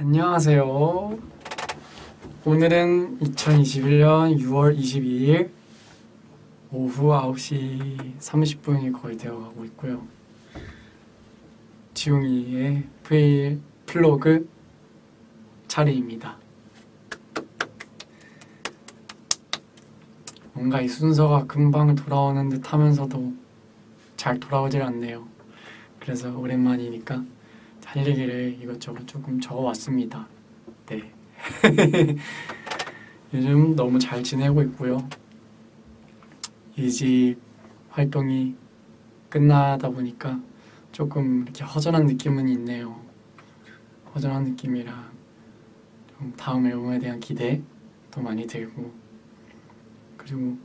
안녕하세요. 오늘은 2021년 6월 22일 오후 9시 30분이 거의 되어가고 있고요. 지웅이의 프레일 PLOG 차례입니다. 뭔가 이 순서가 금방 돌아오는 듯 하면서도 잘 돌아오질 않네요. 그래서 오랜만이니까 할 얘기를 이것저것 조금 적어왔습니다. 네. 요즘 너무 잘 지내고 있고요. 이 집 활동이 끝나다 보니까 조금 이렇게 허전한 느낌은 있네요. 허전한 느낌이랑 좀 다음 앨범에 대한 기대도 많이 들고 그리고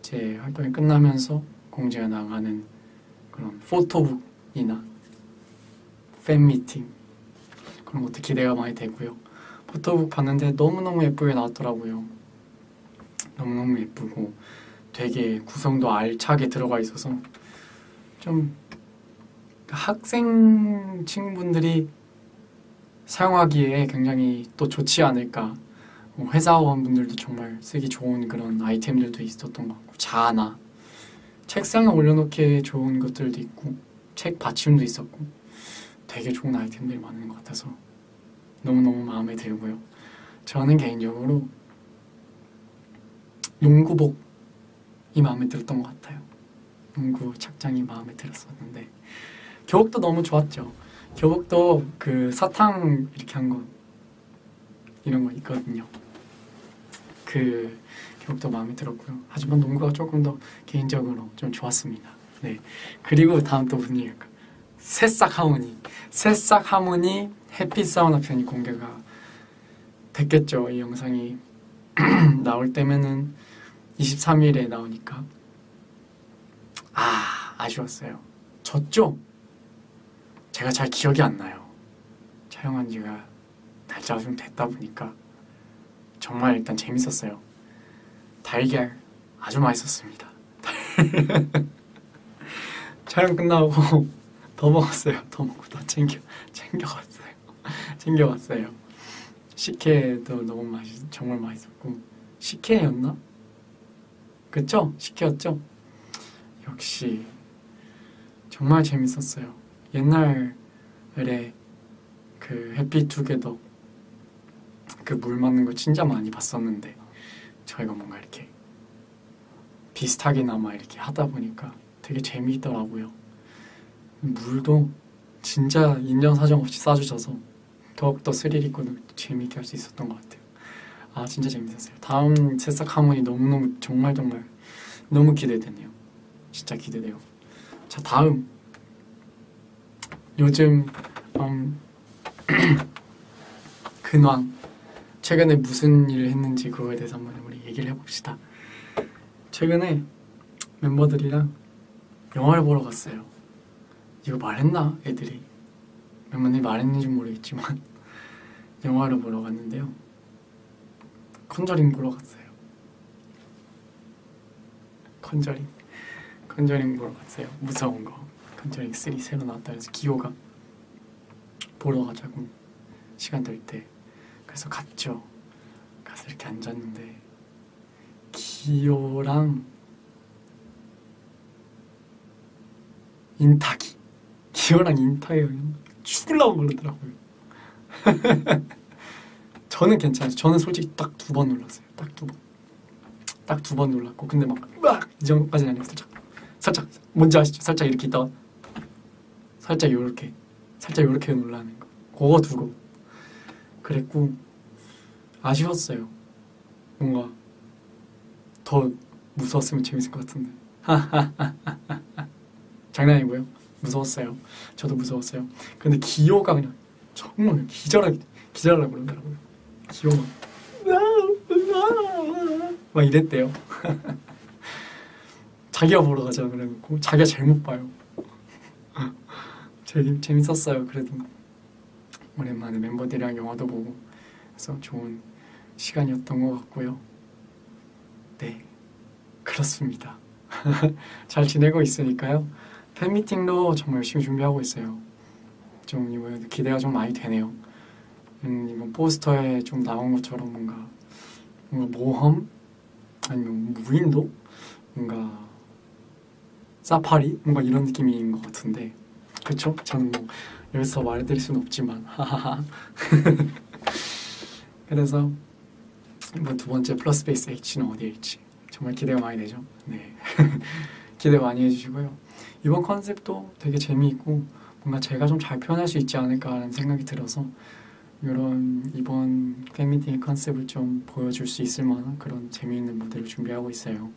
제 활동이 끝나면서 공지가 나가는 그런 포토북이나 팬미팅 그런 것도 기대가 많이 되고요. 포토북 봤는데 너무너무 예쁘게 나왔더라고요. 너무너무 예쁘고 되게 구성도 알차게 들어가 있어서 좀 학생 친구분들이 사용하기에 굉장히 또 좋지 않을까. 뭐 회사원분들도 정말 쓰기 좋은 그런 아이템들도 있었던 것 같고 자나 책상에 올려놓기에 좋은 것들도 있고 책 받침도 있었고 되게 좋은 아이템들이 많은 것 같아서 너무너무 마음에 들고요. 저는 개인적으로 농구복이 마음에 들었던 것 같아요. 농구 착장이 마음에 들었었는데 교복도 너무 좋았죠. 교복도 그 사탕 이렇게 한 거 이런 거 있거든요. 그 교복도 마음에 들었고요. 하지만 농구가 조금 더 개인적으로 좀 좋았습니다. 네. 그리고 다음 또 무슨 얘기할까? 새싹 하모니. 새싹 하모니 해피 사우나 편이 공개가 됐겠죠. 이 영상이 나올 때면은 23일에 나오니까 아 아쉬웠어요. 졌죠? 제가 잘 기억이 안 나요. 촬영한 지가 날짜가 좀 됐다 보니까 정말 일단 재밌었어요. 달걀 아주 맛있었습니다. 촬영 끝나고 더 먹었어요. 더 먹고 더 챙겨 챙겨갔어요. 챙겨갔어요. 식혜도 너무 맛있 정말 맛있었고 식혜였나? 그쵸? 식혜였죠? 역시 정말 재밌었어요. 옛날에 그 햇빛 두개더 그 물 맞는 거 진짜 많이 봤었는데 저희가 뭔가 이렇게 비슷하게나마 이렇게 하다 보니까 되게 재미있더라고요. 물도 진짜 인정사정 없이 싸주셔서 더욱더 스릴 있고 재미있게 할 수 있었던 것 같아요. 아 진짜 재밌었어요. 다음 새싹 하모니 너무너무 정말 정말 너무 기대되네요. 진짜 기대돼요. 자 다음 요즘 음, 근황 최근에 무슨 일을 했는지 그거에 대해서 한번 우리 얘기를 해봅시다. 최근에 멤버들이랑 영화를 보러 갔어요. 이거 말했나 애들이 멤버들이 말했는지 모르겠지만 영화를 보러 갔는데요. 컨저링 보러 갔어요. 컨저링 컨저링 보러 갔어요. 무서운 거 컨저링 3 새로 나왔다 해서 기호가 보러 가자고 시간 될 때 그래서 갔죠. 가서 이렇게 앉았는데 기호랑 인타기 기호랑 인타기 죽을라고 그러더라고요. 저는 괜찮아요. 저는 솔직히 딱 두 번 놀랐어요. 딱 두 번. 딱 두 번 놀랐고 근데 막이 정도까지는 아니고 살짝 살짝 뭔지 아시죠? 살짝 이렇게 있다가 살짝 요렇게 살짝 요렇게 놀라는 거. 그거 두고 그랬고 아쉬웠어요. 뭔가 더 무서웠으면 재밌을 것 같은데. 장난이고요. 무서웠어요. 저도 무서웠어요. 근데 기호가 그냥 정말 기절하게 기절하려고 그러더라고요. 기호가 막 이랬대요. 자기가 보러 가자 그래놓고 자기가 잘못 봐요. 재밌, 재밌었어요. 그래도 오랜만에 멤버들이랑 영화도 보고 그래서 좋은 시간이었던 것 같고요. 네, 그렇습니다. 잘 지내고 있으니까요. 팬미팅도 정말 열심히 준비하고 있어요. 좀 이번에 기대가 좀 많이 되네요. 음, 이번 포스터에 좀 나온 것처럼 뭔가 뭔가 모험 아니면 무인도 뭔가 사파리 뭔가 이런 느낌인 것 같은데 그쵸? 저는 뭐 여기서 말해드릴 수는 없지만 하하하 그래서 뭐두 번째 플러스 베이스 H는 어디일지 정말 기대가 많이 되죠. 네 기대 많이 해주시고요. 이번 컨셉도 되게 재미있고 뭔가 제가 좀 잘 표현할 수 있지 않을까라는 생각이 들어서 이런 이번 팬미팅의 컨셉을 좀 보여줄 수 있을 만한 그런 재미있는 무대를 준비하고 있어요.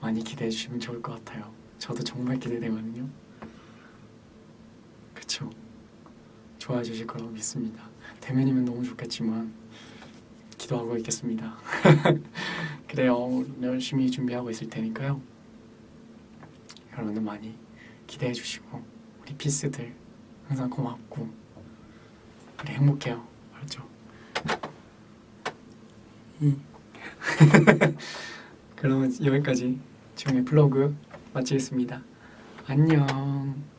많이 기대해 주시면 좋을 것 같아요. 저도 정말 기대되거든요. 그쵸? 좋아해 주실 거라고 믿습니다. 대면이면 너무 좋겠지만 기도하고 있겠습니다. 그래요. 열심히 준비하고 있을 테니까요. 여러분들 많이 기대해 주시고 우리 피스들 항상 고맙고 우리 행복해요. 이. 그러면 여기까지 지금의 블로그 마치겠습니다. 안녕.